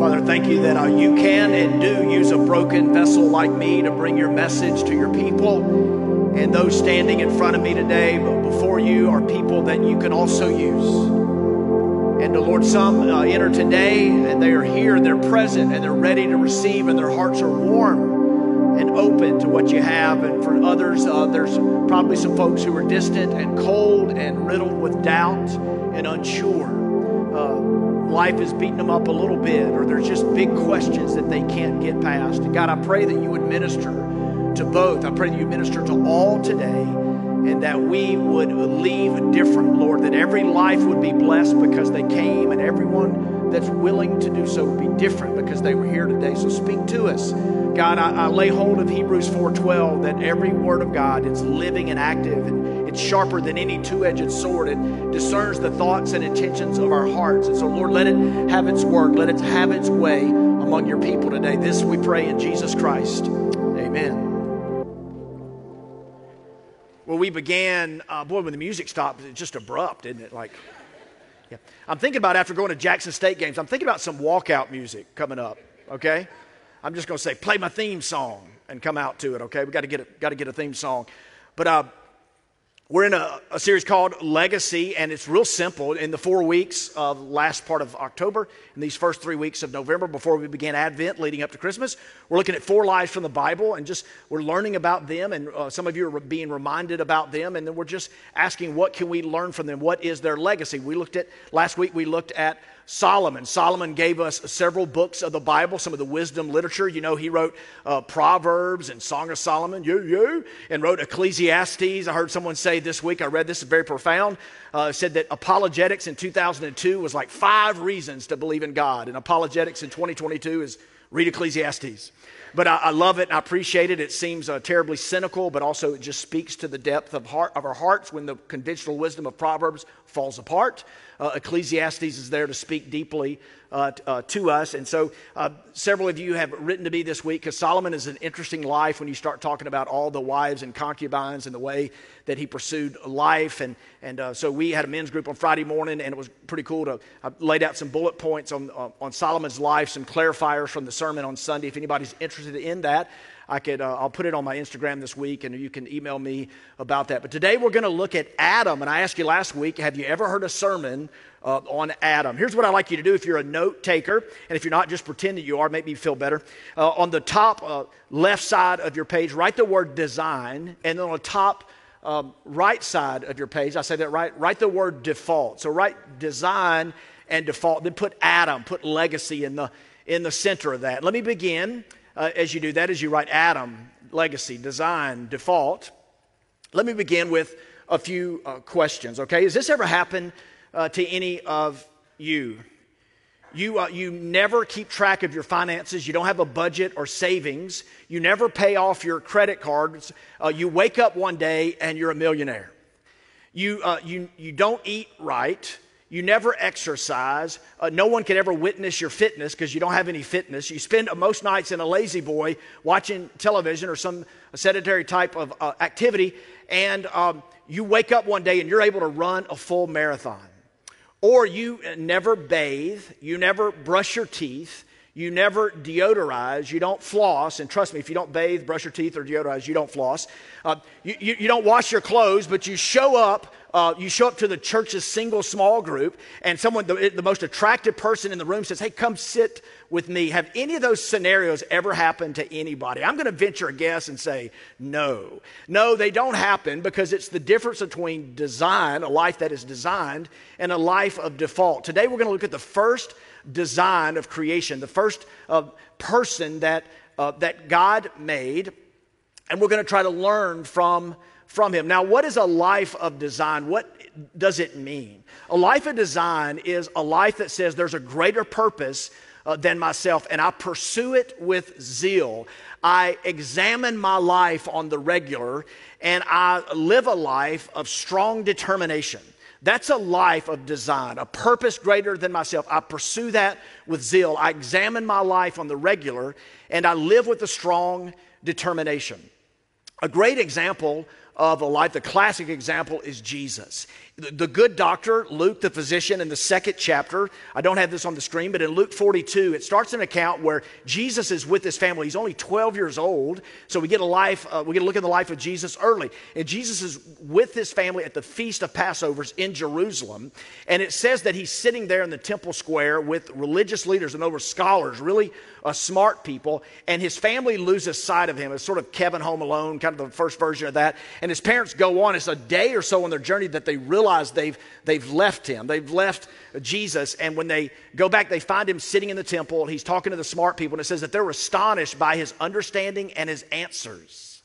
Father, thank you that uh, you can and do use a broken vessel like me to bring your message to your people. And those standing in front of me today, but before you, are people that you can also use. And the Lord, some uh, enter today and they are here and they're present and they're ready to receive and their hearts are warm and open to what you have. And for others, uh, there's probably some folks who are distant and cold and riddled with doubt and unsure. Life is beating them up a little bit, or there's just big questions that they can't get past. God, I pray that you would minister to both. I pray that you minister to all today and that we would leave a different, Lord, that every life would be blessed because they came and everyone that's willing to do so would be different because they were here today. So speak to us. God, I, I lay hold of Hebrews 4.12 that every word of God is living and active and it's sharper than any two-edged sword. It discerns the thoughts and intentions of our hearts. And so, Lord, let it have its work. Let it have its way among your people today. This we pray in Jesus Christ. Amen. Well, we began, uh, boy, when the music stopped, it's just abrupt, isn't it? Like, yeah. I'm thinking about after going to Jackson State games, I'm thinking about some walkout music coming up, okay? I'm just going to say, play my theme song and come out to it, okay? We got to get a, got to get a theme song. But uh, we're in a, a, series called Legacy, and it's real simple. In the four weeks of last part of October, and these first three weeks of November, before we began Advent leading up to Christmas, we're looking at four lives from the Bible, and just we're learning about them, and uh, some of you are being reminded about them, and then we're just asking, what can we learn from them? What is their legacy? We looked at last week. We looked at Solomon. Solomon gave us several books of the Bible, some of the wisdom literature. You know, he wrote uh, Proverbs and Song of Solomon, you, you, and wrote Ecclesiastes. I heard someone say this week, I read this, very profound, uh, said that apologetics in 2002 was like five reasons to believe in God, and apologetics in 2022 is read Ecclesiastes. But I, I love it and I appreciate it. It seems uh, terribly cynical, but also it just speaks to the depth of, heart, of our hearts when the conventional wisdom of Proverbs falls apart. Uh, Ecclesiastes is there to speak deeply uh, uh, to us. And so, uh, several of you have written to me this week because Solomon is an interesting life when you start talking about all the wives and concubines and the way that he pursued life. And, and uh, so, we had a men's group on Friday morning, and it was pretty cool to I laid out some bullet points on, on Solomon's life, some clarifiers from the sermon on Sunday. If anybody's interested in that, I could, uh, I'll put it on my Instagram this week and you can email me about that. But today we're going to look at Adam. And I asked you last week, have you ever heard a sermon uh, on Adam? Here's what I'd like you to do if you're a note taker. And if you're not, just pretend that you are, make me feel better. Uh, on the top uh, left side of your page, write the word design. And then on the top um, right side of your page, I say that right, write the word default. So write design and default. Then put Adam, put legacy in the, in the center of that. Let me begin uh, as you do that, as you write Adam, legacy, design, default, let me begin with a few uh, questions, okay? Has this ever happened uh, to any of you? You, uh, you never keep track of your finances. You don't have a budget or savings. You never pay off your credit cards. Uh, you wake up one day and you're a millionaire. You, uh, you, you don't eat right. You never exercise. Uh, no one can ever witness your fitness because you don't have any fitness. You spend most nights in a lazy boy watching television or some sedentary type of uh, activity, and um, you wake up one day and you're able to run a full marathon. Or you never bathe, you never brush your teeth, you never deodorize, you don't floss, and trust me, if you don't bathe, brush your teeth, or deodorize, you don't floss. Uh, you, you, you, don't wash your clothes, but you show up uh, you show up to the church's single small group, and someone, the, the most attractive person in the room says, Hey, come sit with me. Have any of those scenarios ever happened to anybody? I'm going to venture a guess and say no. No, they don't happen because it's the difference between design, a life that is designed, and a life of default. Today, we're going to look at the first design of creation, the first uh, person that, uh, that God made, and we're going to try to learn from from him. Now, what is a life of design? What does it mean? A life of design is a life that says there's a greater purpose uh, than myself, and I pursue it with zeal. I examine my life on the regular, and I live a life of strong determination. That's a life of design, a purpose greater than myself. I pursue that with zeal. I examine my life on the regular, and I live with a strong determination. A great example of a life. The classic example is Jesus. The good doctor, Luke the physician, in the second chapter, I don't have this on the screen, but in Luke 42, it starts an account where Jesus is with his family. He's only 12 years old, so we get a life, uh, we get a look at the life of Jesus early. And Jesus is with his family at the feast of Passovers in Jerusalem, and it says that he's sitting there in the temple square with religious leaders and over scholars, really uh, smart people, and his family loses sight of him. It's sort of Kevin Home Alone, kind of the first version of that. And his parents go on. It's a day or so on their journey that they realize they've, they've left him. They've left Jesus. And when they go back, they find him sitting in the temple. and He's talking to the smart people. And it says that they're astonished by his understanding and his answers.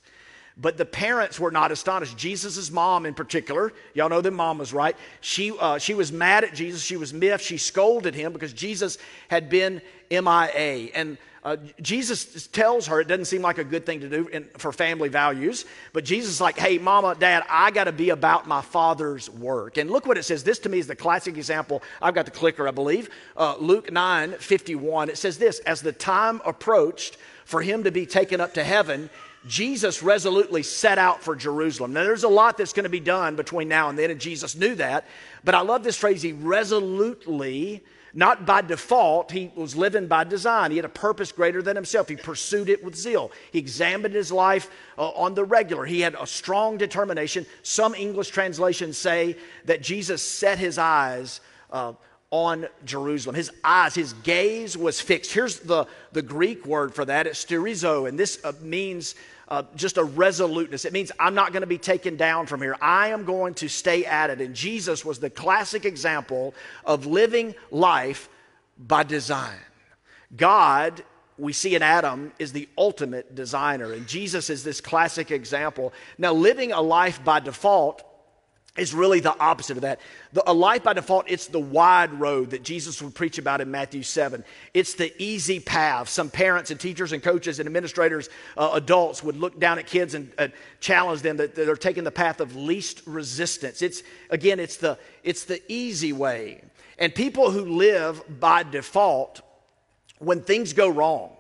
But the parents were not astonished. Jesus' mom, in particular, y'all know that mom was right. She, uh, she was mad at Jesus. She was miffed. She scolded him because Jesus had been MIA. And uh, Jesus tells her it doesn't seem like a good thing to do in, for family values, but Jesus is like, hey, mama, dad, I got to be about my father's work. And look what it says. This to me is the classic example. I've got the clicker, I believe. Uh, Luke 9 51. It says this As the time approached for him to be taken up to heaven, Jesus resolutely set out for Jerusalem. Now, there's a lot that's going to be done between now and then, and Jesus knew that. But I love this phrase, he resolutely not by default, he was living by design. He had a purpose greater than himself. He pursued it with zeal. He examined his life uh, on the regular. He had a strong determination. Some English translations say that Jesus set his eyes uh, on Jerusalem. His eyes, his gaze was fixed. Here's the, the Greek word for that it's sterizo, and this uh, means uh, just a resoluteness. It means I'm not going to be taken down from here. I am going to stay at it. And Jesus was the classic example of living life by design. God, we see in Adam, is the ultimate designer, and Jesus is this classic example. Now, living a life by default is really the opposite of that. The, a life by default, it's the wide road that Jesus would preach about in Matthew 7. It's the easy path. Some parents and teachers and coaches and administrators, uh, adults, would look down at kids and uh, challenge them that they're taking the path of least resistance. It's, again, it's the, it's the easy way. And people who live by default, when things go wrong,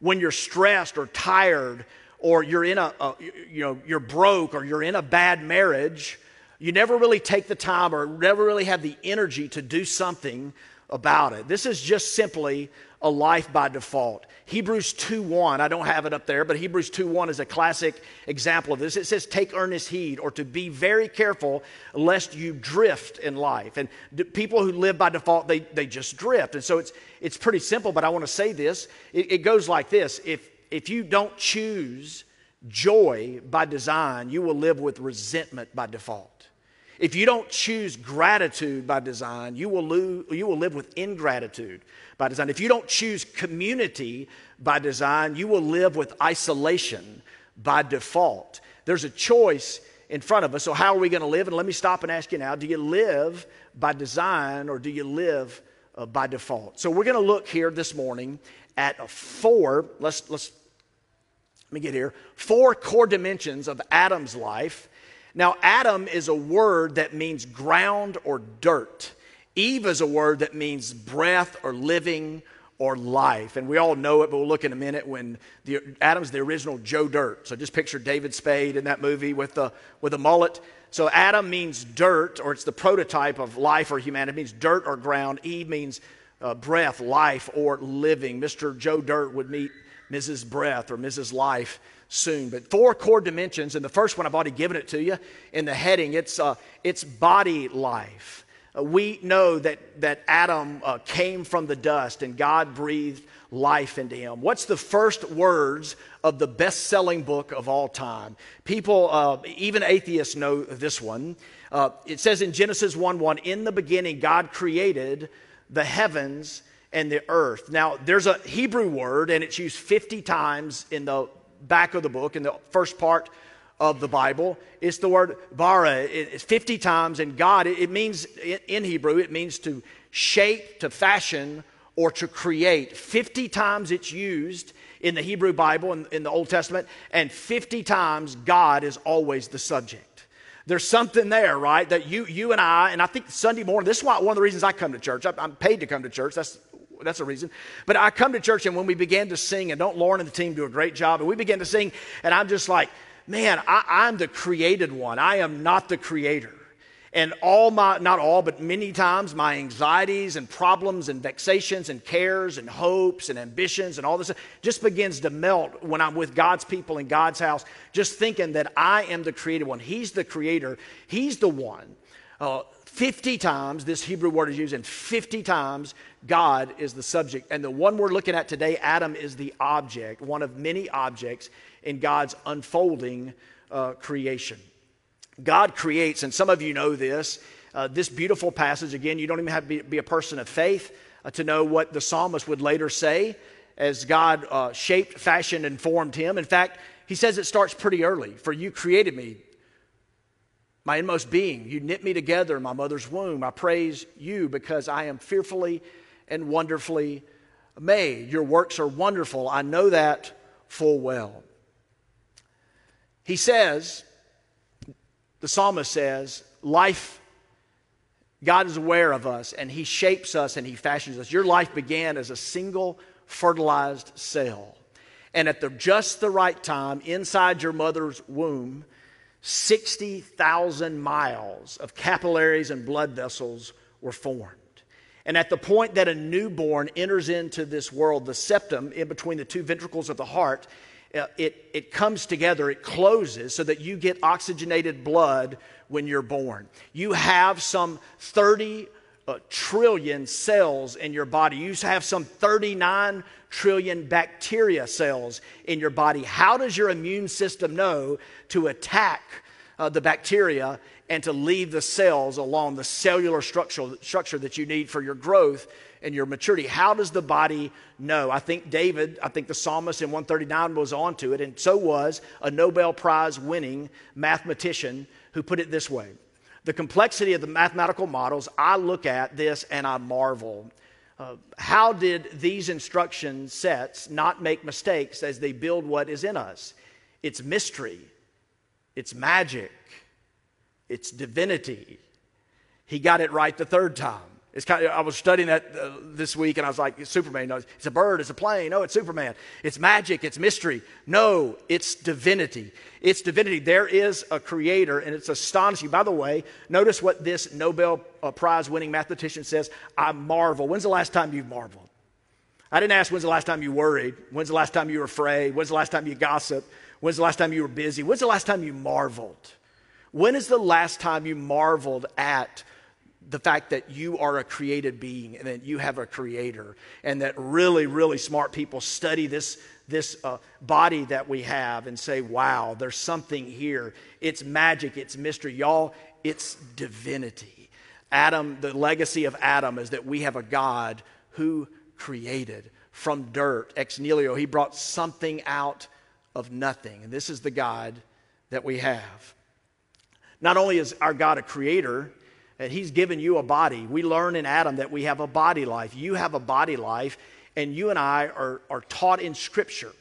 when you're stressed or tired, or you're in a, a you know, you're broke or you're in a bad marriage, you never really take the time or never really have the energy to do something about it. This is just simply a life by default. Hebrews 2:1, I don't have it up there, but Hebrews 2:1 is a classic example of this. It says take earnest heed or to be very careful lest you drift in life. And people who live by default, they, they just drift. And so it's it's pretty simple, but I want to say this. It, it goes like this. If if you don't choose joy by design, you will live with resentment by default. If you don't choose gratitude by design, you will, lose, you will live with ingratitude by design. If you don't choose community by design, you will live with isolation by default. There's a choice in front of us. So, how are we going to live? And let me stop and ask you now do you live by design or do you live uh, by default? So, we're going to look here this morning at four, let's, let's, let me get here, four core dimensions of Adam's life now, Adam is a word that means ground or dirt. Eve is a word that means breath or living or life. And we all know it, but we'll look in a minute when the, Adam's the original Joe Dirt. So just picture David Spade in that movie with the, with a mullet. So Adam means dirt, or it's the prototype of life or humanity. It means dirt or ground. Eve means uh, breath, life, or living. Mr. Joe Dirt would meet Mrs. Breath or Mrs. Life soon. But four core dimensions, and the first one I've already given it to you in the heading. It's uh, it's body life. Uh, we know that that Adam uh, came from the dust, and God breathed life into him. What's the first words of the best-selling book of all time? People, uh, even atheists, know this one. Uh, it says in Genesis 1:1, "In the beginning, God created the heavens." And the earth. Now, there's a Hebrew word, and it's used 50 times in the back of the book, in the first part of the Bible. It's the word bara. It's 50 times, and God, it means, in Hebrew, it means to shape, to fashion, or to create. 50 times it's used in the Hebrew Bible, in, in the Old Testament, and 50 times God is always the subject. There's something there, right? That you, you and I, and I think Sunday morning, this is why, one of the reasons I come to church. I'm paid to come to church. That's that's a reason. But I come to church, and when we began to sing, and don't Lauren and the team do a great job, and we began to sing, and I'm just like, man, I, I'm the created one. I am not the creator. And all my, not all, but many times, my anxieties and problems and vexations and cares and hopes and ambitions and all this just begins to melt when I'm with God's people in God's house, just thinking that I am the created one. He's the creator, He's the one. Uh, 50 times this Hebrew word is used, and 50 times God is the subject. And the one we're looking at today, Adam, is the object, one of many objects in God's unfolding uh, creation. God creates, and some of you know this, uh, this beautiful passage. Again, you don't even have to be, be a person of faith uh, to know what the psalmist would later say as God uh, shaped, fashioned, and formed him. In fact, he says it starts pretty early. For you created me, my inmost being. You knit me together in my mother's womb. I praise you because I am fearfully and wonderfully made. Your works are wonderful. I know that full well. He says, the psalmist says, life, God is aware of us and He shapes us and He fashions us. Your life began as a single fertilized cell. And at the, just the right time, inside your mother's womb, 60,000 miles of capillaries and blood vessels were formed. And at the point that a newborn enters into this world, the septum in between the two ventricles of the heart uh, it, it comes together, it closes so that you get oxygenated blood when you're born. You have some 30 uh, trillion cells in your body. You have some 39 trillion bacteria cells in your body. How does your immune system know to attack uh, the bacteria and to leave the cells along the cellular structure, structure that you need for your growth and your maturity. How does the body know? I think David, I think the psalmist in 139 was onto it, and so was a Nobel Prize winning mathematician who put it this way The complexity of the mathematical models, I look at this and I marvel. Uh, how did these instruction sets not make mistakes as they build what is in us? It's mystery, it's magic, it's divinity. He got it right the third time. It's kind of, I was studying that uh, this week and I was like, it's Superman. No, it's a bird, it's a plane. No, it's Superman. It's magic, it's mystery. No, it's divinity. It's divinity. There is a creator and it's astonishing. By the way, notice what this Nobel uh, Prize winning mathematician says I marvel. When's the last time you've marveled? I didn't ask when's the last time you worried? When's the last time you were afraid? When's the last time you gossiped? When's the last time you were busy? When's the last time you marveled? When is the last time you marveled at the fact that you are a created being and that you have a creator, and that really, really smart people study this, this uh, body that we have and say, wow, there's something here. It's magic, it's mystery. Y'all, it's divinity. Adam, the legacy of Adam is that we have a God who created from dirt, ex nihilo. He brought something out of nothing. And this is the God that we have. Not only is our God a creator, and He's given you a body. We learn in Adam that we have a body life. You have a body life, and you and I are, are taught in Scripture.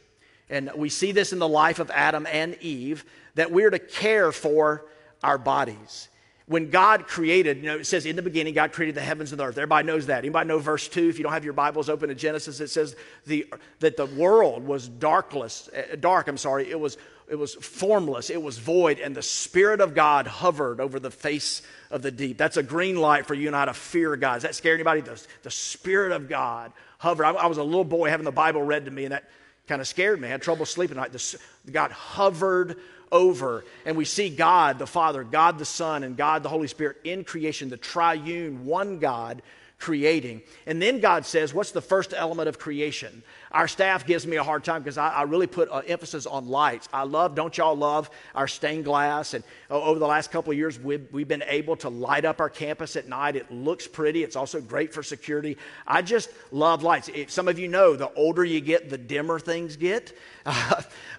And we see this in the life of Adam and Eve that we're to care for our bodies. When God created, you know, it says in the beginning, God created the heavens and the earth. Everybody knows that. Anybody know verse 2? If you don't have your Bibles open to Genesis, it says the, that the world was darkless, eh, dark, I'm sorry. It was it was formless, it was void, and the Spirit of God hovered over the face of the deep. That's a green light for you and I to fear God. Does that scare anybody? The, the Spirit of God hovered. I, I, was a little boy having the Bible read to me, and that kind of scared me. I had trouble sleeping at night. The, God hovered over, and we see God the Father, God the Son, and God the Holy Spirit in creation, the triune, one God creating. And then God says, What's the first element of creation? Our staff gives me a hard time because I, I, really put uh, emphasis on lights. I love, don't y'all love our stained glass? And uh, over the last couple of years, we've, we've been able to light up our campus at night. It looks pretty, it's also great for security. I just love lights. If some of you know, the older you get, the dimmer things get.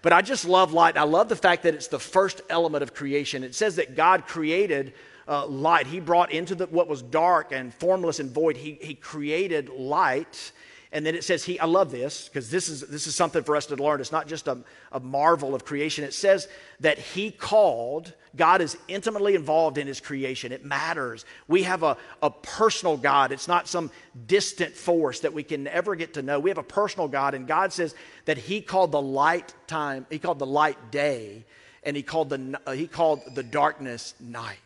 But I just love light. I love the fact that it's the first element of creation. It says that God created uh, light. He brought into the, what was dark and formless and void, he, he created light. And then it says he, I love this because this is, this is something for us to learn. It's not just a, a marvel of creation. It says that he called, God is intimately involved in his creation. It matters. We have a, a personal God. It's not some distant force that we can ever get to know. We have a personal God, and God says that he called the light time, he called the light day, and he called the, uh, he called the darkness night.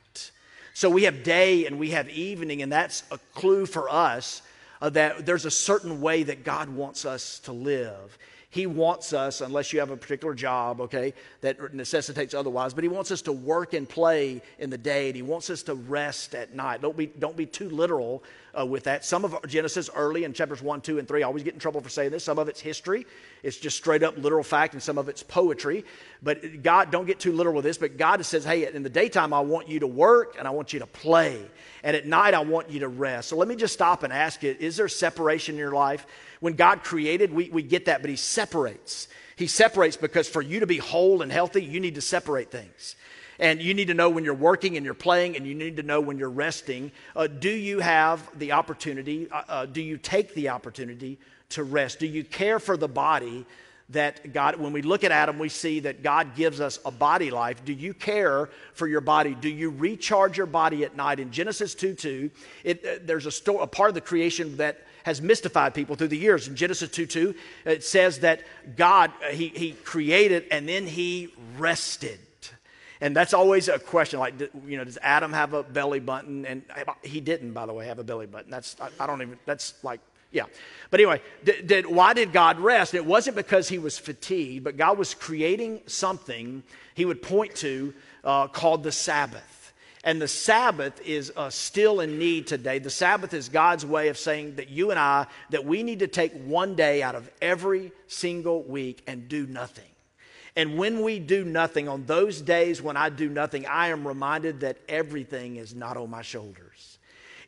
So we have day and we have evening, and that's a clue for us uh, that there's a certain way that God wants us to live. He wants us, unless you have a particular job, okay, that necessitates otherwise, but He wants us to work and play in the day, and He wants us to rest at night. Don't be, don't be too literal uh, with that. Some of Genesis early in chapters 1, 2, and 3, I always get in trouble for saying this. Some of it's history, it's just straight up literal fact, and some of it's poetry. But God, don't get too literal with this, but God says, hey, in the daytime, I want you to work and I want you to play. And at night, I want you to rest. So let me just stop and ask you is there separation in your life? When God created, we, we get that, but He separates. He separates because for you to be whole and healthy, you need to separate things. And you need to know when you're working and you're playing, and you need to know when you're resting. Uh, do you have the opportunity? Uh, uh, do you take the opportunity to rest? Do you care for the body that God, when we look at Adam, we see that God gives us a body life. Do you care for your body? Do you recharge your body at night? In Genesis 2 2, it, uh, there's a, sto- a part of the creation that has mystified people through the years. In Genesis 2 2, it says that God, uh, he, he created and then he rested. And that's always a question like, you know, does Adam have a belly button? And he didn't, by the way, have a belly button. That's, I, I don't even, that's like, yeah. But anyway, did, did, why did God rest? It wasn't because he was fatigued, but God was creating something he would point to uh, called the Sabbath. And the Sabbath is uh, still in need today. The Sabbath is God's way of saying that you and I, that we need to take one day out of every single week and do nothing. And when we do nothing, on those days when I do nothing, I am reminded that everything is not on my shoulders.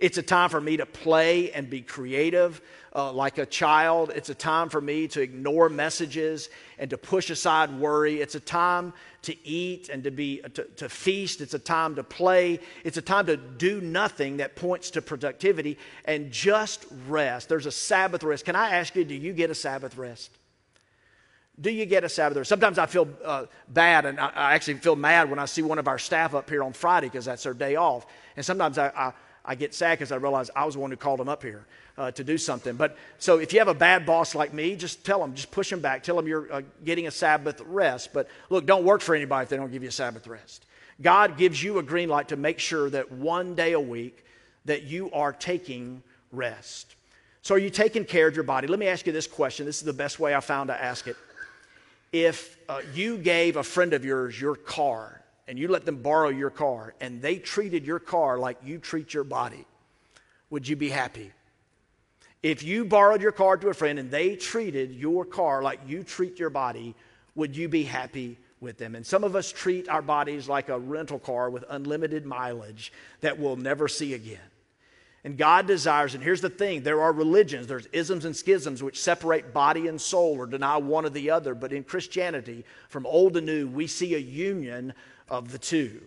It's a time for me to play and be creative uh, like a child. It's a time for me to ignore messages and to push aside worry. It's a time to eat and to be to, to feast. It's a time to play. It's a time to do nothing that points to productivity and just rest. There's a Sabbath rest. Can I ask you, do you get a Sabbath rest? Do you get a Sabbath rest? Sometimes I feel uh, bad, and I, I, actually feel mad when I see one of our staff up here on Friday because that's their day off. And sometimes I, I, I get sad because I realize I was the one who called them up here uh, to do something. But so if you have a bad boss like me, just tell them, just push them back. Tell them you're uh, getting a Sabbath rest. But look, don't work for anybody if they don't give you a Sabbath rest. God gives you a green light to make sure that one day a week that you are taking rest. So are you taking care of your body? Let me ask you this question. This is the best way I found to ask it. If uh, you gave a friend of yours your car and you let them borrow your car and they treated your car like you treat your body, would you be happy? If you borrowed your car to a friend and they treated your car like you treat your body, would you be happy with them? And some of us treat our bodies like a rental car with unlimited mileage that we'll never see again. And God desires, and here's the thing there are religions, there's isms and schisms which separate body and soul or deny one or the other. But in Christianity, from old to new, we see a union of the two.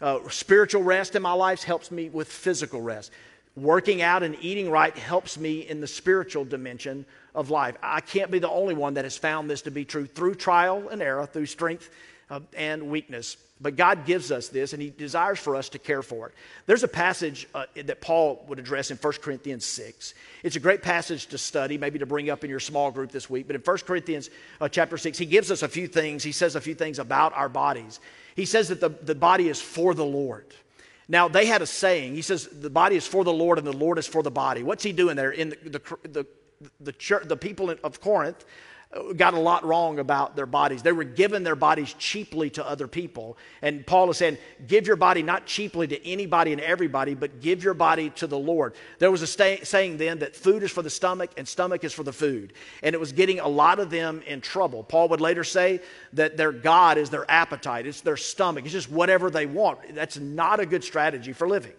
Uh, spiritual rest in my life helps me with physical rest working out and eating right helps me in the spiritual dimension of life. I can't be the only one that has found this to be true through trial and error, through strength uh, and weakness. But God gives us this, and He desires for us to care for it. There's a passage uh, that Paul would address in 1 Corinthians 6. It's a great passage to study, maybe to bring up in your small group this week. But in 1 Corinthians uh, chapter 6, he gives us a few things. He says a few things about our bodies. He says that the, the body is for the Lord. Now, they had a saying. He says, the body is for the Lord and the Lord is for the body. What's he doing there? In the, the, the, the, church, the people of Corinth, got a lot wrong about their bodies. They were giving their bodies cheaply to other people. And Paul is saying, give your body not cheaply to anybody and everybody, but give your body to the Lord. There was a saying then that food is for the stomach and stomach is for the food. And it was getting a lot of them in trouble. Paul would later say that their God is their appetite, it's their stomach, it's just whatever they want. That's not a good strategy for living.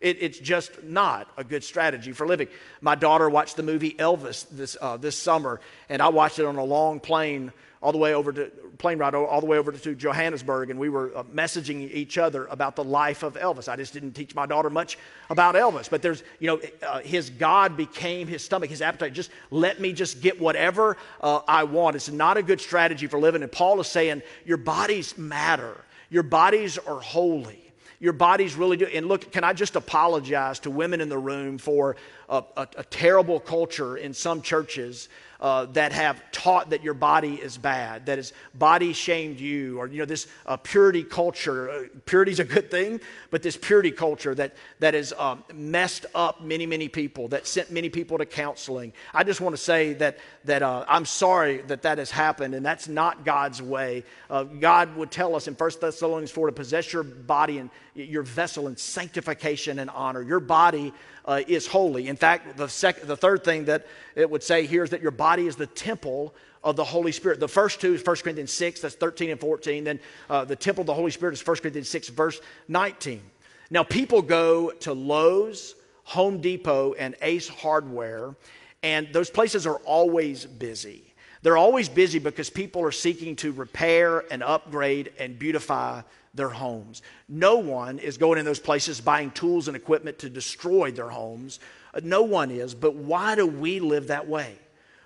It, it's just not a good strategy for living. My daughter watched the movie Elvis this, uh, this summer, and I watched it on a long plane all the way over to plane ride all the way over to Johannesburg, and we were uh, messaging each other about the life of Elvis. I just didn't teach my daughter much about Elvis, but there's you know uh, his God became his stomach, his appetite. Just let me just get whatever uh, I want. It's not a good strategy for living. And Paul is saying your bodies matter. Your bodies are holy your body's really doing. And look, can I just apologize to women in the room for a, a, a terrible culture in some churches uh, that have taught that your body is bad, that has body shamed you, or you know this uh, purity culture. Uh, purity is a good thing, but this purity culture that that has um, messed up many many people, that sent many people to counseling. I just want to say that that uh, I'm sorry that that has happened, and that's not God's way. Uh, God would tell us in 1 Thessalonians 4 to possess your body and your vessel in sanctification and honor. Your body uh, is holy. In fact, the, sec- the third thing that it would say here is that your body is the temple of the Holy Spirit. The first two is 1 Corinthians 6, that's 13 and 14. Then uh, the temple of the Holy Spirit is 1 Corinthians 6, verse 19. Now, people go to Lowe's, Home Depot, and Ace Hardware, and those places are always busy. They're always busy because people are seeking to repair and upgrade and beautify their homes. No one is going in those places buying tools and equipment to destroy their homes. Uh, no one is, but why do we live that way?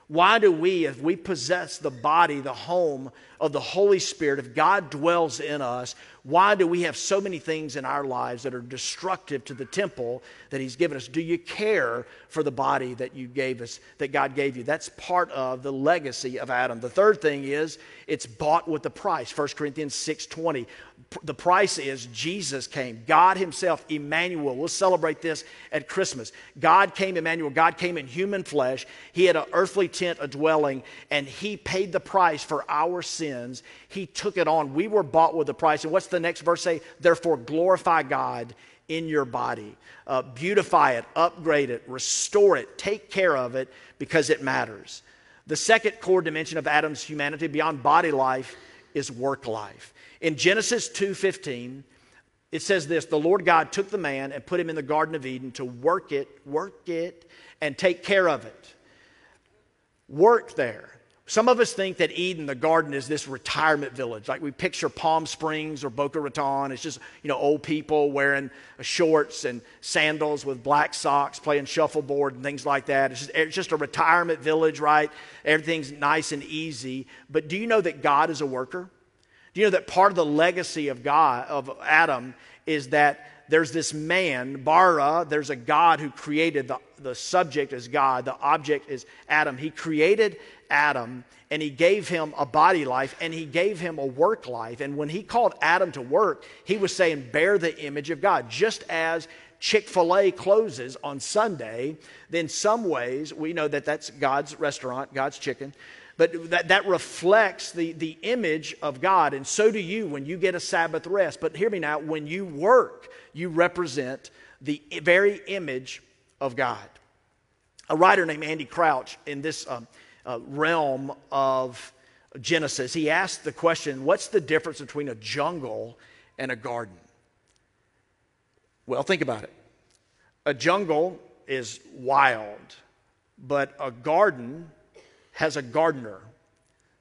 Why do we, if we possess the body, the home of the Holy Spirit, if God dwells in us, why do we have so many things in our lives that are destructive to the temple that He's given us? Do you care for the body that you gave us, that God gave you? That's part of the legacy of Adam. The third thing is it's bought with the price. 1 Corinthians 6:20 the price is Jesus came. God Himself, Emmanuel. We'll celebrate this at Christmas. God came, Emmanuel. God came in human flesh. He had an earthly tent, a dwelling, and He paid the price for our sins. He took it on. We were bought with a price. And what's the next verse say? Therefore, glorify God in your body. Uh, beautify it, upgrade it, restore it, take care of it because it matters. The second core dimension of Adam's humanity beyond body life is work life. In Genesis 2:15, it says this, the Lord God took the man and put him in the garden of Eden to work it, work it and take care of it. Work there. Some of us think that Eden, the garden, is this retirement village. Like we picture Palm Springs or Boca Raton. It's just, you know, old people wearing shorts and sandals with black socks, playing shuffleboard and things like that. It's just, it's just a retirement village, right? Everything's nice and easy. But do you know that God is a worker? Do you know that part of the legacy of God, of Adam, is that there's this man, Bara, there's a God who created the, the subject is God, the object is Adam. He created Adam and he gave him a body life and he gave him a work life. And when he called Adam to work, he was saying, Bear the image of God. Just as Chick fil A closes on Sunday, then some ways we know that that's God's restaurant, God's chicken but that, that reflects the, the image of God. And so do you when you get a Sabbath rest. But hear me now when you work, you represent the very image of God. A writer named Andy Crouch in this um, uh, realm of Genesis, he asked the question what's the difference between a jungle and a garden? Well, think about it. A jungle is wild, but a garden has a gardener.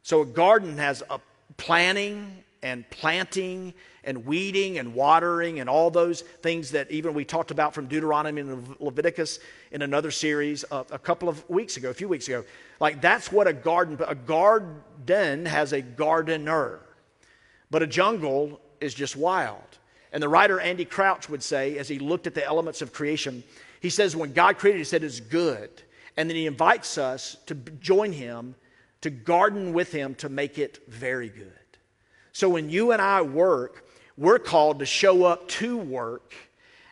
So a garden has a planning and planting and weeding and watering and all those things that even we talked about from Deuteronomy and Leviticus in another series a, a couple of weeks ago, a few weeks ago. Like that's what a garden, a garden has a gardener, but a jungle is just wild. And the writer Andy Crouch would say, as he looked at the elements of creation, he says, when God created, he said it's good. And then he invites us to join him, to garden with him to make it very good. So when you and I work, we're called to show up to work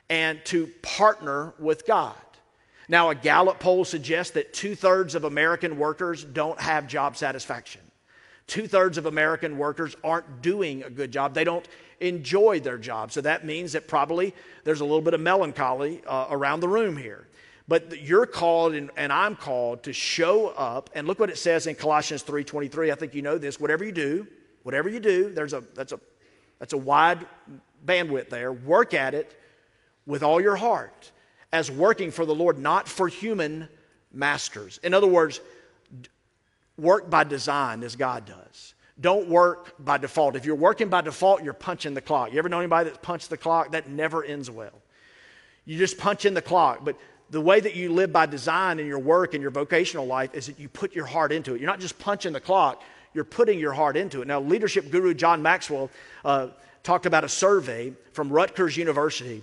and to partner with God. Now, a Gallup poll suggests that two thirds of American workers don't have job satisfaction. Two thirds of American workers aren't doing a good job. They don't enjoy their job. So that means that probably there's a little bit of melancholy uh, around the room here. But you're called and, and, I'm called to show up. And look what it says in Colossians 3:23. I think you know this. Whatever you do, whatever you do, there's a that's a that's a wide bandwidth there. Work at it with all your heart as working for the Lord, not for human masters. In other words, work by design as God does. Don't work by default. If you're working by default, you're punching the clock. You ever know anybody that's punched the clock? That never ends well. You just punch in the clock. But the way that you live by design in your work and your vocational life is that you put your heart into it. You're not just punching the clock, you're putting your heart into it. Now, leadership guru John Maxwell uh, talked about a survey from Rutgers University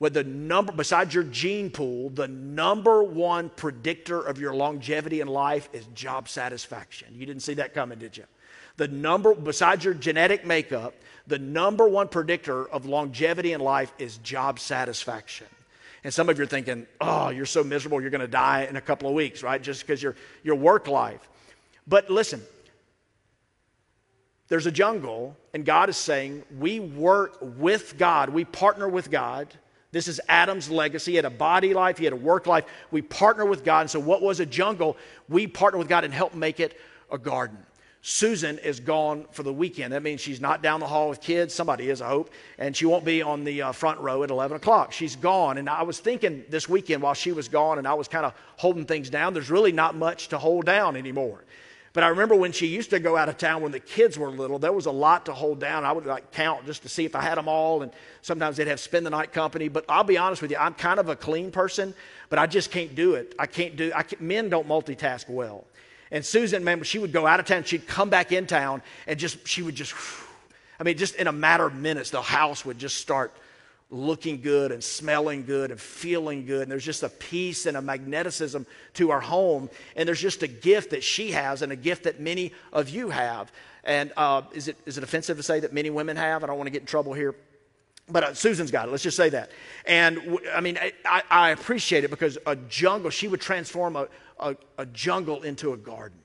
with the number, besides your gene pool, the number one predictor of your longevity in life is job satisfaction. You didn't see that coming, did you? The number, besides your genetic makeup, the number one predictor of longevity in life is job satisfaction. And some of you are thinking, oh, you're so miserable, you're going to die in a couple of weeks, right? Just because your, your work life. But listen, there's a jungle, and God is saying, we work with God, we partner with God this is Adam's legacy. He had a body life, he had a work life. We partner with God. And so, what was a jungle, we partner with God and help make it a garden. Susan is gone for the weekend. That means she's not down the hall with kids. Somebody is, I hope. And she won't be on the uh, front row at 11 o'clock. She's gone. And I was thinking this weekend while she was gone and I was kind of holding things down, there's really not much to hold down anymore. But I remember when she used to go out of town when the kids were little, there was a lot to hold down. I would like count just to see if I had them all, and sometimes they'd have spend the night company. But I'll be honest with you, I'm kind of a clean person, but I just can't do it. I can't do. I can, men don't multitask well. And Susan, man, she would go out of town, she'd come back in town, and just she would just, I mean, just in a matter of minutes, the house would just start looking good and smelling good and feeling good. And there's just a peace and a magneticism to our home. And there's just a gift that she has and a gift that many of you have. And uh, is, it, is it offensive to say that many women have? I don't want to get in trouble here. But uh, Susan's got it. Let's just say that. And w- I mean, I, I, appreciate it because a jungle, she would transform a, a, a jungle into a garden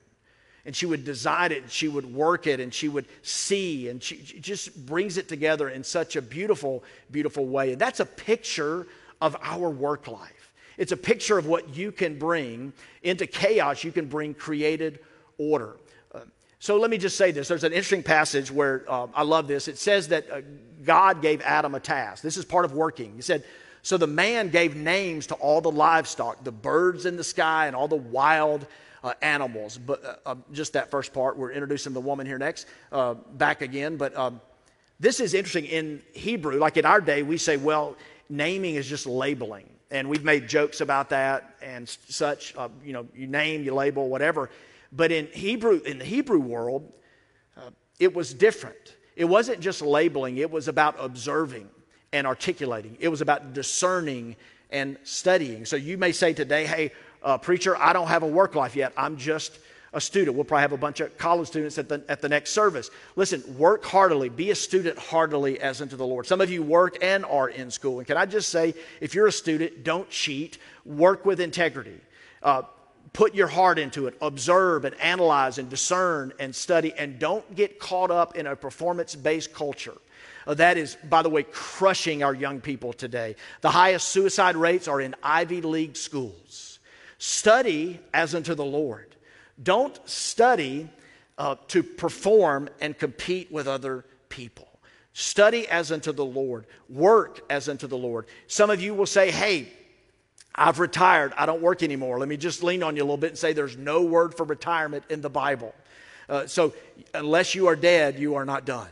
and she would design it and she would work it and she would see and she, she just brings it together in such a beautiful, beautiful way. And that's a picture of our work life. It's a picture of what you can bring into chaos, you can bring created order. Uh, so let me just say this. There's an interesting passage where uh, I love this. It says that uh, God gave Adam a task. This is part of working. He said, So the man gave names to all the livestock, the birds in the sky, and all the wild uh, animals. But uh, uh, just that first part, we're introducing the woman here next, uh, back again. But um, this is interesting in Hebrew. Like in our day, we say, well, naming is just labeling. And we've made jokes about that and such. Uh, you know, you name, you label, whatever. But in Hebrew, in the Hebrew world, uh, it was different. It wasn't just labeling, it was about observing and articulating. It was about discerning and studying. So you may say today, hey, uh, Preacher, I don't have a work life yet. I'm just a student. We'll probably have a bunch of college students at the, at the next service. Listen, work heartily. Be a student heartily as unto the Lord. Some of you work and are in school. And can I just say, if you're a student, don't cheat. Work with integrity. Uh, put your heart into it. Observe and analyze and discern and study. And don't get caught up in a performance based culture. Uh, that is, by the way, crushing our young people today. The highest suicide rates are in Ivy League schools. Study as unto the Lord. Don't study uh, to perform and compete with other people. Study as unto the Lord. Work as unto the Lord. Some of you will say, hey, I've retired. I don't work anymore. Let me just lean on you a little bit and say there's no word for retirement in the Bible. Uh, so, unless you are dead, you are not done.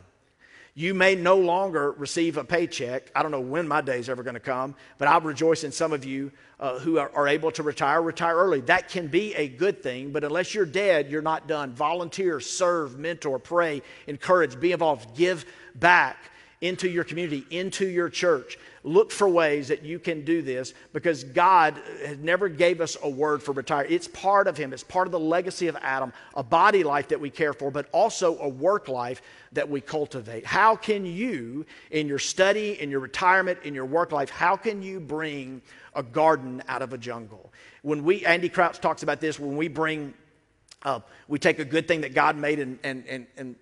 You may no longer receive a paycheck. I don't know when my day is ever going to come, but I rejoice in some of you uh, who are, are, able to retire, retire early. That can be a good thing, but unless you're dead, you're not done. Volunteer, serve, mentor, pray, encourage, be involved, give back into your community, into your church. Look for ways that you can do this because God has never gave us a word for retire. It's part of him. It's part of the legacy of Adam, a body life that we care for, but also a work life that we cultivate. How can you in your study, in your retirement, in your work life, how can you bring a garden out of a jungle? When we Andy Crouch talks about this, when we bring uh, we take a good thing that God made and, and, and, and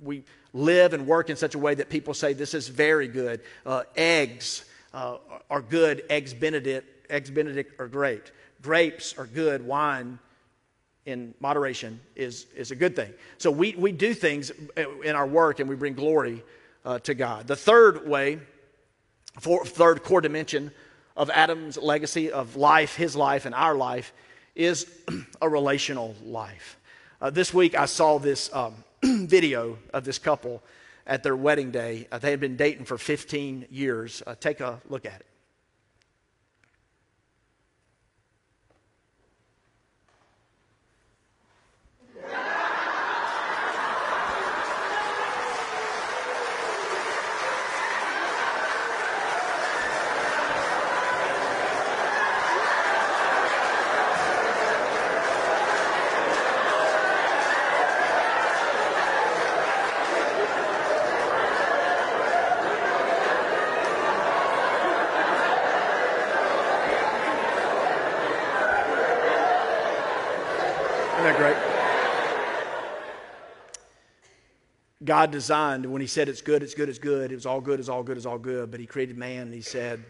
we live and work in such a way that people say this is very good. Uh, eggs uh, are good. Eggs Benedict, eggs Benedict are great. Grapes are good. Wine in moderation is, is a good thing. So we, we do things in our work and we bring glory uh, to God. The third way, third core dimension of Adam's legacy of life, his life, and our life is a relational life. Uh, this week I saw this um, video of this couple at their wedding day. Uh, they had been dating for 15 years. Uh, take a look at it. God designed, when He said it's good, it's good, it's good, it was all good, it's all good, it's all good, but He created man and He said,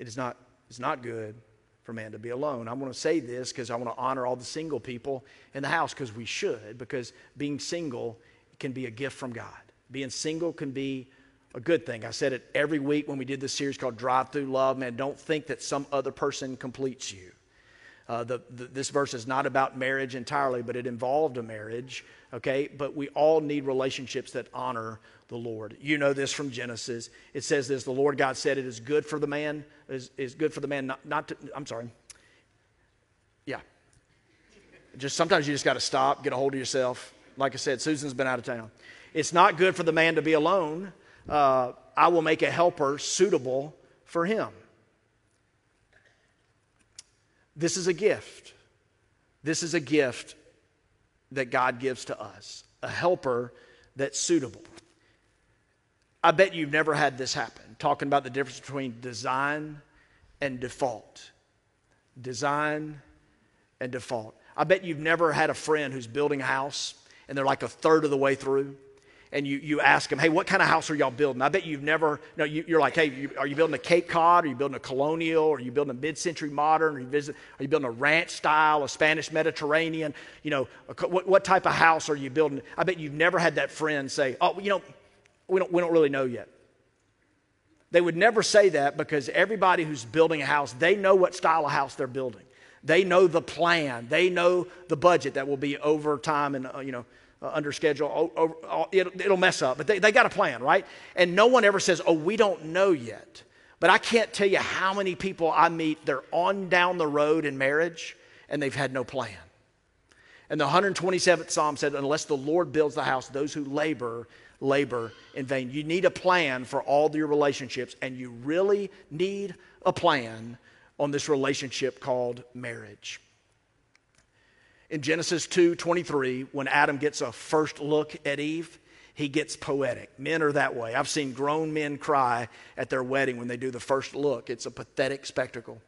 it is not, it's not good for man to be alone. I want to say this because I want to honor all the single people in the house because we should, because being single can be a gift from God. Being single can be a good thing. I said it every week when we did this series called Drive Through Love. Man, don't think that some other person completes you. Uh, the, the, this verse is not about marriage entirely, but it involved a marriage, okay? But we all need relationships that honor the Lord. You know this from Genesis. It says this the Lord God said it is good for the man, is, is good for the man not, not to, I'm sorry. Yeah. Just sometimes you just got to stop, get a hold of yourself. Like I said, Susan's been out of town. It's not good for the man to be alone. Uh, I will make a helper suitable for him. This is a gift. This is a gift that God gives to us, a helper that's suitable. I bet you've never had this happen, talking about the difference between design and default. Design and default. I bet you've never had a friend who's building a house and they're like a third of the way through and you, you ask them, hey, what kind of house are y'all building? I bet you've never, you are like, hey, you, are you building a Cape Cod? Are you building a colonial? Are you building a mid-century modern? Are you, visit, are you building a ranch style, a Spanish Mediterranean? You know, a, what, what type of house are you building? I bet you've never had that friend say, oh, you know, we don't, we don't really know yet. They would never say that because everybody who's building a house, they know what style of house they're building. They know the plan. They know the budget that will be over time and, uh, you know, uh, under schedule. Oh, oh, it'll, it'll, mess up, but they, they got a plan, right? And no one ever says, oh, we don't know yet. But I can't tell you how many people I meet, they're on down the road in marriage and they've had no plan. And the 127th Psalm said, unless the Lord builds the house, those who labor, labor in vain. You need a plan for all your relationships, and you really need a plan on this relationship called marriage in Genesis 2 23, when Adam gets a first look at Eve, he gets poetic. Men are that way. I've seen grown men cry at their wedding when they do the first look. It's a pathetic spectacle.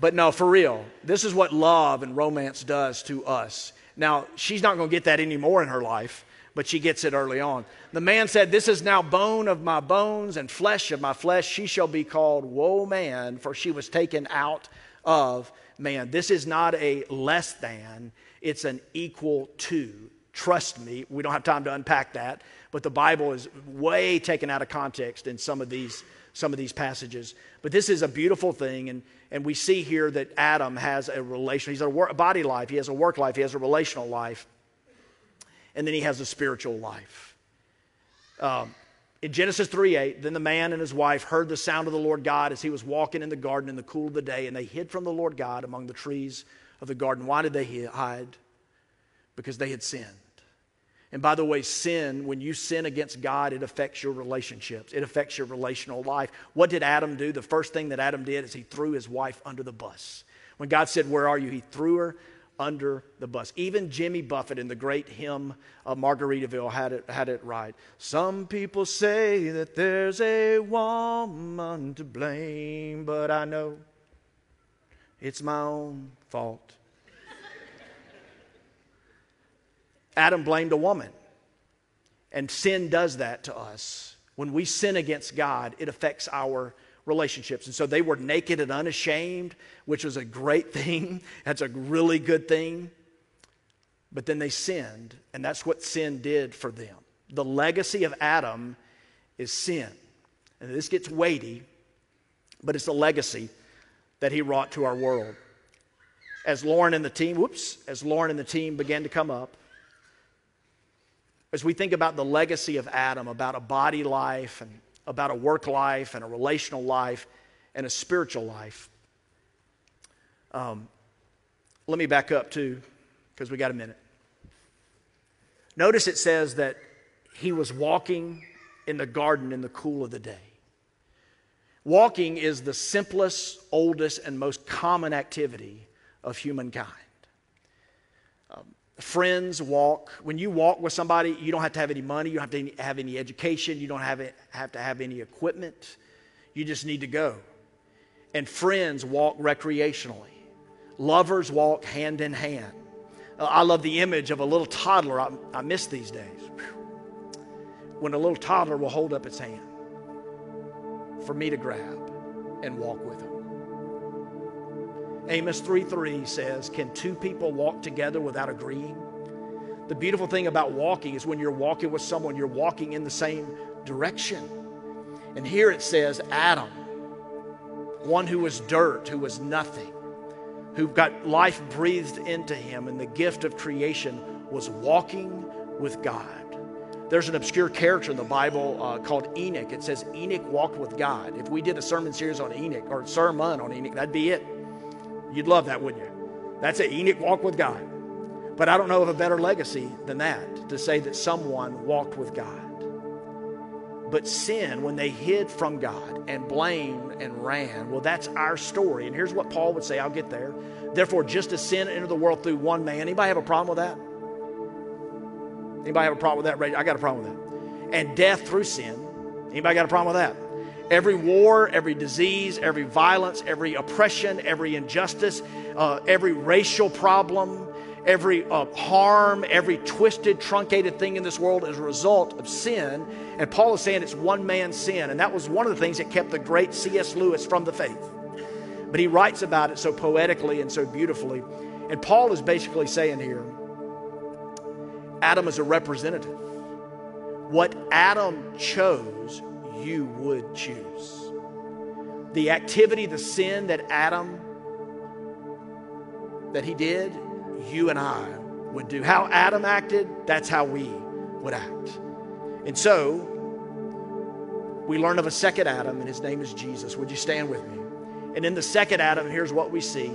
But no, for real, this is what love and romance does to us. Now, she's not going to get that anymore in her life, but she gets it early on. The man said, This is now bone of my bones and flesh of my flesh. She shall be called Woe Man, for she was taken out of man. This is not a less than, it's an equal to. Trust me, we don't have time to unpack that, but the Bible is way taken out of context in some of these some of these passages. But this is a beautiful thing, and, and we see here that Adam has a relation. He's a body life, he has a work life, he has a relational life, and then he has a spiritual life. Um, in Genesis 3 8, then the man and his wife heard the sound of the Lord God as he was walking in the garden in the cool of the day, and they hid from the Lord God among the trees of the garden. Why did they hide? Because they had sinned. And by the way, sin, when you sin against God, it affects your relationships, it affects your relational life. What did Adam do? The first thing that Adam did is he threw his wife under the bus. When God said, Where are you? He threw her under the bus. Even Jimmy Buffett in the great hymn of Margaritaville had it, had it right. Some people say that there's a woman to blame, but I know it's my own fault. Adam blamed a woman. And sin does that to us. When we sin against God, it affects our relationships. And so they were naked and unashamed, which was a great thing. That's a really good thing. But then they sinned, and that's what sin did for them. The legacy of Adam is sin. And this gets weighty, but it's a legacy that he wrought to our world. As Lauren and the team, whoops, as Lauren and the team began to come up, as we think about the legacy of Adam, about a body life and about a work life and a relational life and a spiritual life. Um, let me back up too, because we got a minute. Notice it says that he was walking in the garden in the cool of the day. Walking is the simplest, oldest, and most common activity of humankind friends walk. When you walk with somebody, you don't have to have any money, you don't have to have any education, you don't have, it, have to have any equipment. You just need to go. And friends walk recreationally. Lovers walk hand in hand. Uh, I love the image of a little toddler. I, I miss these days. When a little toddler will hold up its hand for me to grab and walk with. Amos 3 3 says, Can two people walk together without agreeing? The beautiful thing about walking is when you're walking with someone, you're walking in the same direction. And here it says, Adam, one who was dirt, who was nothing, who got life breathed into him, and the gift of creation was walking with God. There's an obscure character in the Bible uh, called Enoch. It says Enoch walked with God. If we did a sermon series on Enoch or sermon on Enoch, that'd be it. You'd love that, wouldn't you? That's it. Enoch walked with God. But I don't know of a better legacy than that to say that someone walked with God. But sin, when they hid from God and blamed and ran, well, that's our story. And here's what Paul would say I'll get there. Therefore, just as sin entered the world through one man, anybody have a problem with that? Anybody have a problem with that? I got a problem with that. And death through sin. Anybody got a problem with that? Every war, every disease, every violence, every oppression, every injustice, uh, every racial problem, every uh, harm, every twisted, truncated thing in this world is a result of sin. And Paul is saying it's one man's sin. And that was one of the things that kept the great C.S. Lewis from the faith. But he writes about it so poetically and so beautifully. And Paul is basically saying here Adam is a representative. What Adam chose, you would choose. The activity, the sin that Adam that he did, you and I would do. How Adam acted, that's how we would act. And so, we learn of a second Adam, and his name is Jesus. Would you stand with me? And in the second Adam, here's what we see.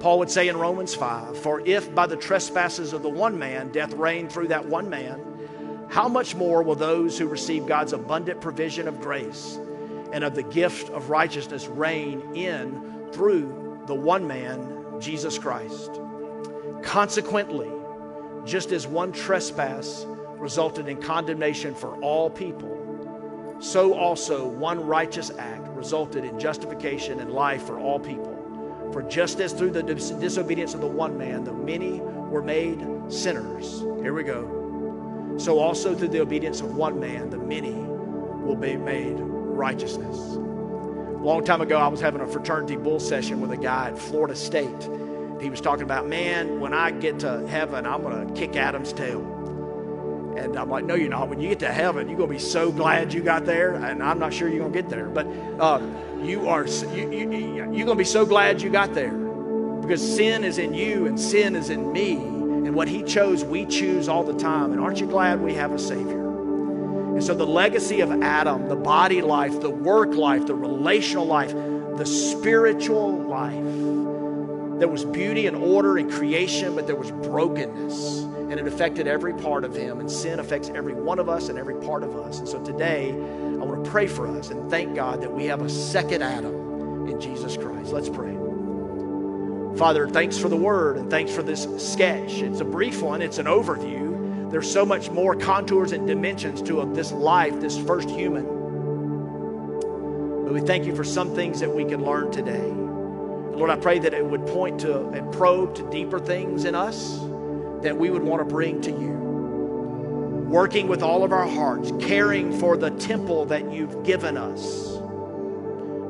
Paul would say in Romans 5 For if by the trespasses of the one man death reigned through that one man, how much more will those who receive God's abundant provision of grace and of the gift of righteousness reign in through the one man, Jesus Christ? Consequently, just as one trespass resulted in condemnation for all people, so also one righteous act resulted in justification and life for all people. For just as through the dis- disobedience of the one man, the many were made sinners. Here we go. So also through the obedience of one man, the many will be made righteousness. A long time ago, I was having a fraternity bull session with a guy at Florida State he was talking about, man, when I get to heaven, I'm going to kick Adam's tail. And I'm like, no, you're not. When you get to heaven, you're going to be so glad you got there. And I'm not sure you're going to get there, but uh, you are. You, you, you're going to be so glad you got there because sin is in you and sin is in me. And what He chose, we choose all the time. And aren't you glad we have a Savior? And so the legacy of Adam, the body life, the work life, the relational life, the spiritual life there was beauty and order in creation, but there was brokenness. And it affected every part of him. And sin affects every one of us and every part of us. And so today, I want to pray for us and thank God that we have a second Adam in Jesus Christ. Let's pray. Father, thanks for the word and thanks for this sketch. It's a brief one, it's an overview. There's so much more contours and dimensions to this life, this first human. But we thank you for some things that we can learn today. Lord, I pray that it would point to and probe to deeper things in us that we would want to bring to you. Working with all of our hearts, caring for the temple that you've given us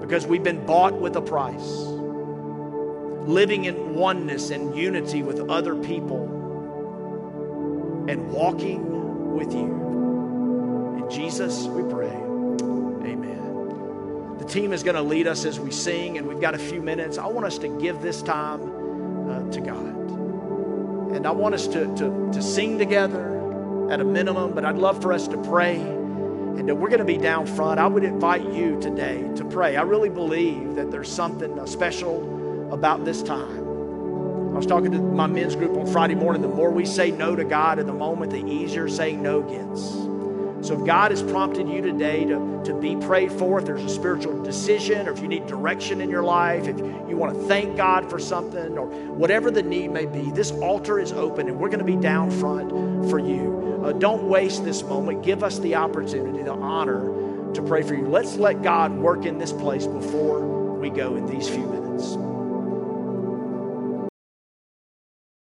because we've been bought with a price. Living in oneness and unity with other people and walking with you. In Jesus, we pray. Amen. The team is going to lead us as we sing, and we've got a few minutes. I want us to give this time uh, to God. And I want us to, to, to sing together at a minimum, but I'd love for us to pray. And we're going to be down front. I would invite you today to pray. I really believe that there's something special about this time. I was talking to my men's group on Friday morning. The more we say no to God in the moment, the easier saying no gets. So if God has prompted you today to, to be prayed for, if there's a spiritual decision, or if you need direction in your life, if you want to thank God for something, or whatever the need may be, this altar is open and we're going to be down front for you. Uh, don't waste this moment. Give us the opportunity, the honor to pray for you. Let's let God work in this place before we go in these few minutes.